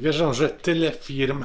Wierzę, że tyle firm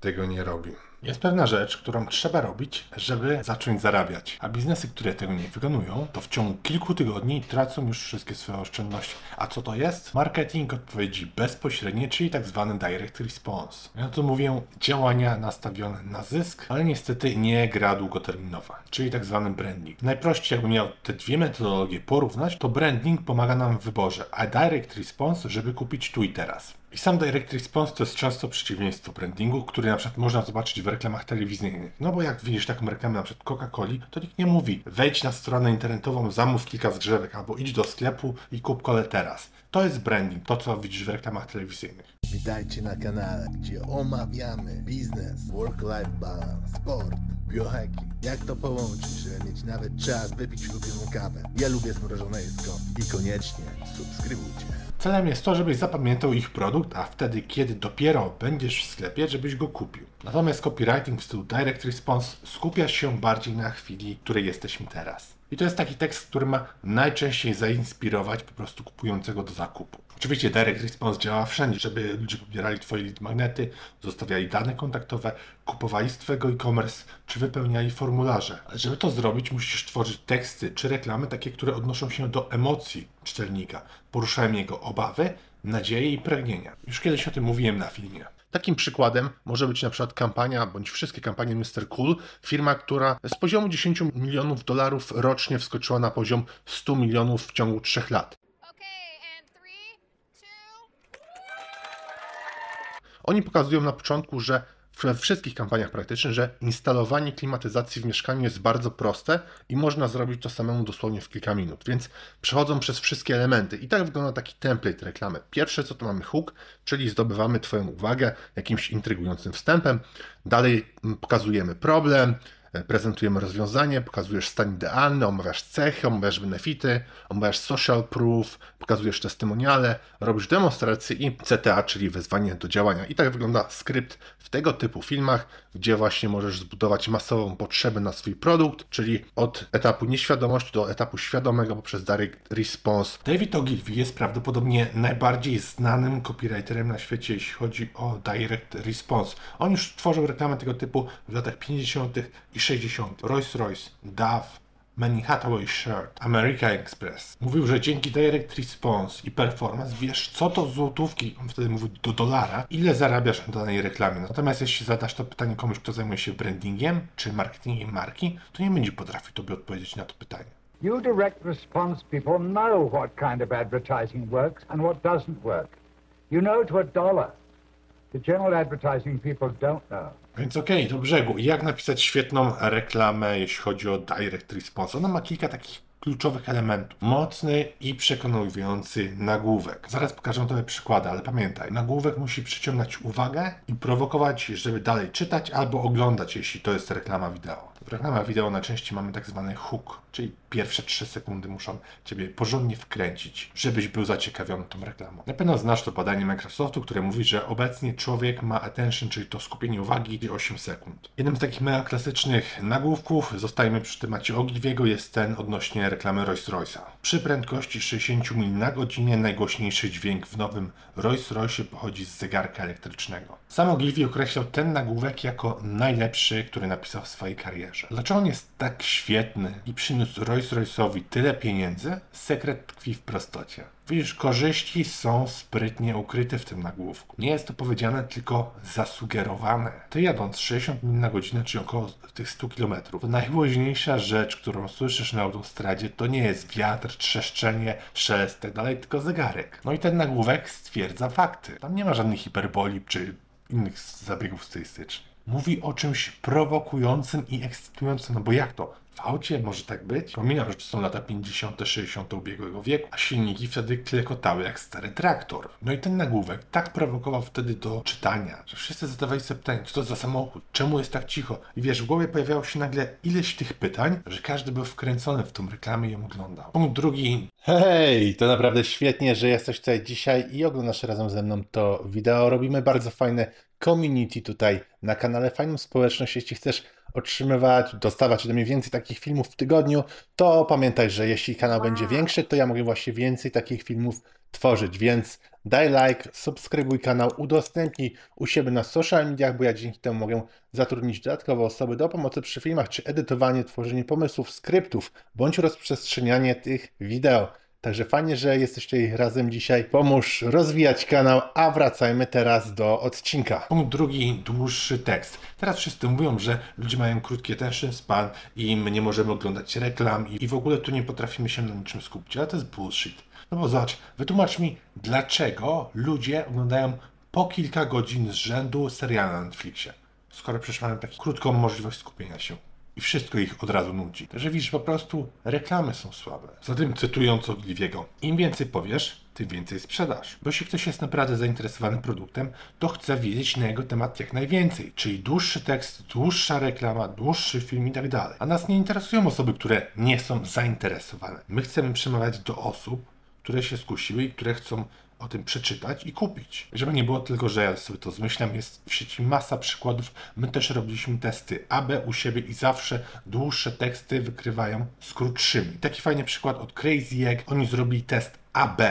tego nie robi. Jest pewna rzecz, którą trzeba robić, żeby zacząć zarabiać. A biznesy, które tego nie wykonują, to w ciągu kilku tygodni tracą już wszystkie swoje oszczędności. A co to jest? Marketing odpowiedzi bezpośredniej, czyli tak zwany direct response. Ja tu mówię działania nastawione na zysk, ale niestety nie gra długoterminowa, czyli tak zwany branding. Najprościej jakbym miał te dwie metodologie porównać, to branding pomaga nam w wyborze, a direct response, żeby kupić tu i teraz. I sam direct response to jest często przeciwieństwo brandingu, który na przykład można zobaczyć w reklamach telewizyjnych. No bo jak widzisz taką reklamę na przykład Coca-Coli, to nikt nie mówi wejdź na stronę internetową, zamów kilka zgrzewek albo idź do sklepu i kup kole teraz. To jest branding, to co widzisz w reklamach telewizyjnych. Witajcie na kanale, gdzie omawiamy biznes, work-life balance, sport, biohacking. Jak to połączyć, żeby mieć nawet czas wypić ulubioną kawę. Ja lubię zmrożone jedzko. I koniecznie subskrybujcie. Celem jest to, żebyś zapamiętał ich produkt, a wtedy, kiedy dopiero będziesz w sklepie, żebyś go kupił. Natomiast copywriting w stylu direct response skupia się bardziej na chwili, w której jesteśmy teraz. I to jest taki tekst, który ma najczęściej zainspirować po prostu kupującego do zakupu. Oczywiście direct response działa wszędzie, żeby ludzie pobierali Twoje lead magnety, zostawiali dane kontaktowe, kupowali z Twojego e-commerce, czy wypełniali formularze. Ale żeby to zrobić, musisz tworzyć teksty czy reklamy takie, które odnoszą się do emocji czytelnika, poruszają jego obawy, nadzieje i pragnienia. Już kiedyś o tym mówiłem na filmie. Takim przykładem może być na przykład kampania, bądź wszystkie kampanie Mr. Cool, firma, która z poziomu 10 milionów dolarów rocznie wskoczyła na poziom 100 milionów w ciągu 3 lat. Oni pokazują na początku, że we wszystkich kampaniach praktycznych, że instalowanie klimatyzacji w mieszkaniu jest bardzo proste i można zrobić to samemu dosłownie w kilka minut, więc przechodzą przez wszystkie elementy. I tak wygląda taki template reklamy. Pierwsze co to mamy hook, czyli zdobywamy Twoją uwagę jakimś intrygującym wstępem. Dalej mm, pokazujemy problem, prezentujemy rozwiązanie, pokazujesz stan idealny, omawiasz cechy, omawiasz benefity, omawiasz social proof, pokazujesz testymoniale, robisz demonstracje i CTA, czyli wezwanie do działania. I tak wygląda skrypt w tego typu filmach, gdzie właśnie możesz zbudować masową potrzebę na swój produkt, czyli od etapu nieświadomości do etapu świadomego poprzez direct response. David Ogilvy jest prawdopodobnie najbardziej znanym copywriterem na świecie, jeśli chodzi o direct response. On już tworzył reklamy tego typu w latach 50. i 60. Rolls-Royce, Manny Hathaway Shirt, American Express. Mówił, że dzięki Direct Response i Performance wiesz, co to złotówki, on wtedy mówił do dolara, ile zarabiasz na danej reklamie. Natomiast jeśli zadasz to pytanie komuś, kto zajmuje się brandingiem czy marketingiem marki, to nie będzie potrafił tobie odpowiedzieć na to pytanie. You direct response people know what kind of advertising works and what doesn't work. You know to a dollar. Więc okej, do brzegu. Jak napisać świetną reklamę, jeśli chodzi o direct response? Ona ma kilka takich kluczowych elementów. Mocny i przekonujący nagłówek. Zaraz pokażę Tobie przykłady, ale pamiętaj, nagłówek musi przyciągać uwagę i prowokować, żeby dalej czytać albo oglądać, jeśli to jest reklama wideo. W reklamach wideo najczęściej mamy tak zwany hook, czyli pierwsze 3 sekundy muszą Ciebie porządnie wkręcić, żebyś był zaciekawiony tą reklamą. Na pewno znasz to badanie Microsoftu, które mówi, że obecnie człowiek ma attention, czyli to skupienie uwagi 8 sekund. Jednym z takich mega klasycznych nagłówków, zostajemy przy temacie Ogilwiego, jest ten odnośnie reklamy Rolls-Royce'a. Przy prędkości 60 mil na godzinę najgłośniejszy dźwięk w nowym Rolls-Royce pochodzi z zegarka elektrycznego. Sam Ogilvy określał ten nagłówek jako najlepszy, który napisał w swojej karierze. Dlaczego on jest tak świetny i przyniósł Rolls-Royce'owi tyle pieniędzy? Sekret tkwi w prostocie. Widzisz, korzyści są sprytnie ukryte w tym nagłówku. Nie jest to powiedziane, tylko zasugerowane. Ty jadąc 60 mil na godzinę, czyli około tych 100 km, to najgłośniejsza rzecz, którą słyszysz na autostradzie, to nie jest wiatr, trzeszczenie, szelest, dalej, tylko zegarek. No i ten nagłówek stwierdza fakty. Tam nie ma żadnych hiperboli czy innych zabiegów stylistycznych. Mówi o czymś prowokującym i ekscytującym, no bo jak to? W aucie może tak być? Pominam, że to są lata 50., 60. ubiegłego wieku, a silniki wtedy klekotały jak stary traktor. No i ten nagłówek tak prowokował wtedy do czytania, że wszyscy zadawali sobie pytanie, co to za samochód, czemu jest tak cicho? I wiesz, w głowie pojawiało się nagle ileś tych pytań, że każdy był wkręcony w tą reklamę i ją oglądał. Punkt drugi. Hej, to naprawdę świetnie, że jesteś tutaj dzisiaj i oglądasz razem ze mną to wideo. Robimy bardzo fajne community tutaj na kanale, fajną społeczność, jeśli chcesz otrzymywać, dostawać ode mnie więcej takich filmów w tygodniu, to pamiętaj, że jeśli kanał będzie większy, to ja mogę właśnie więcej takich filmów tworzyć, więc daj like, subskrybuj kanał, udostępnij u siebie na social mediach, bo ja dzięki temu mogę zatrudnić dodatkowe osoby do pomocy przy filmach, czy edytowanie, tworzenie pomysłów, skryptów, bądź rozprzestrzenianie tych wideo. Także fajnie, że jesteście razem dzisiaj. Pomóż rozwijać kanał, a wracajmy teraz do odcinka. Punkt drugi, dłuższy tekst. Teraz wszyscy mówią, że ludzie mają krótki attention span i my nie możemy oglądać reklam i, w ogóle tu nie potrafimy się na niczym skupić, ale to jest bullshit. No bo zobacz, wytłumacz mi, dlaczego ludzie oglądają po kilka godzin z rzędu serial na Netflixie, skoro przecież mają taką krótką możliwość skupienia się. I wszystko ich od razu nudzi. Że widzisz, po prostu reklamy są słabe. Zatem cytując Ogliwiego, im więcej powiesz, tym więcej sprzedasz. Bo jeśli ktoś jest naprawdę zainteresowany produktem, to chce wiedzieć na jego temat jak najwięcej. Czyli dłuższy tekst, dłuższa reklama, dłuższy film i tak dalej. A nas nie interesują osoby, które nie są zainteresowane. My chcemy przemawiać do osób, które się skusiły i które chcą o tym przeczytać i kupić. Żeby nie było tylko, że ja sobie to zmyślam, jest w sieci masa przykładów. My też robiliśmy testy AB u siebie i zawsze dłuższe teksty wykrywają z krótszymi. Taki fajny przykład od Crazy Egg. Oni zrobili test AB,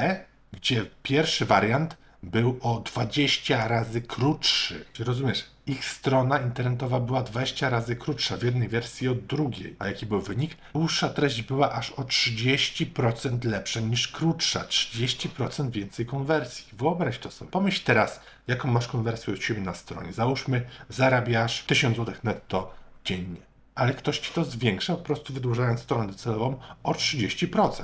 gdzie pierwszy wariant był o 20 razy krótszy. Czy rozumiesz? Ich strona internetowa była 20 razy krótsza w jednej wersji od drugiej. A jaki był wynik? Dłuższa treść była aż o 30% lepsza niż krótsza. 30% więcej konwersji. Wyobraź to sobie. Pomyśl teraz, jaką masz konwersję u siebie na stronie. Załóżmy, zarabiasz 1000 zł netto dziennie. Ale ktoś ci to zwiększa, po prostu wydłużając stronę docelową o 30%.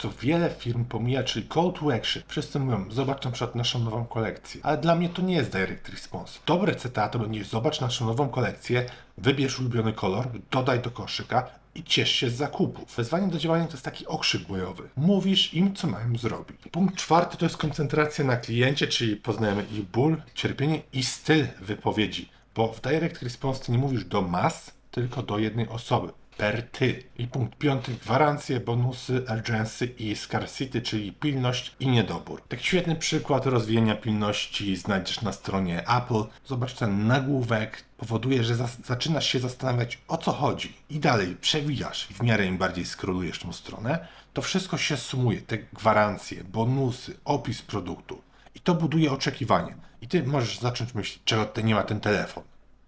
co wiele firm pomija, czyli call to action. Wszyscy mówią, zobacz na przykład naszą nową kolekcję. Ale dla mnie to nie jest direct response. Dobre CTA to będzie zobacz naszą nową kolekcję, wybierz ulubiony kolor, dodaj do koszyka i ciesz się z zakupu. Wezwanie do działania to jest taki okrzyk bojowy. Mówisz im, co mają zrobić. Punkt czwarty to jest koncentracja na kliencie, czyli poznajemy ich ból, cierpienie i styl wypowiedzi. Bo w direct response nie mówisz do mas, tylko do jednej osoby per ty. I punkt piąty, gwarancje, bonusy, urgency i scarcity, czyli pilność i niedobór. Taki świetny przykład rozwijania pilności znajdziesz na stronie Apple. Zobacz ten nagłówek, powoduje, że zaczynasz się zastanawiać o co chodzi. I dalej przewijasz i w miarę im bardziej skrolujesz tą stronę, to wszystko się sumuje. Te gwarancje, bonusy, opis produktu. I to buduje oczekiwanie. I ty możesz zacząć myśleć, czego nie ma ten telefon.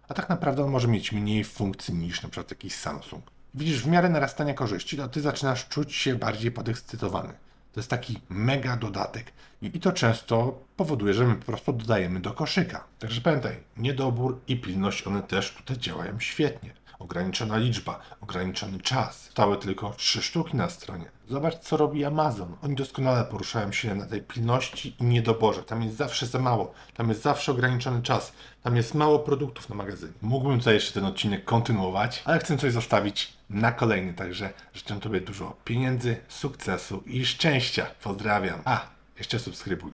A tak naprawdę on może mieć mniej funkcji niż przykład jakiś Samsung. Widzisz, w miarę narastania korzyści, to ty zaczynasz czuć się bardziej podekscytowany. To jest taki mega dodatek. I, to często powoduje, że my po prostu dodajemy do koszyka. Także pamiętaj, niedobór i pilność, one też tutaj działają świetnie. Ograniczona liczba, ograniczony czas. Stały tylko trzy sztuki na stronie. Zobacz, co robi Amazon. Oni doskonale poruszają się na tej pilności i niedoborze. Tam jest zawsze za mało. Tam jest zawsze ograniczony czas. Tam jest mało produktów na magazynie. Mógłbym tutaj jeszcze ten odcinek kontynuować, ale chcę coś zostawić na kolejny. Także życzę Tobie dużo pieniędzy, sukcesu i szczęścia. Pozdrawiam. A, jeszcze subskrybuj.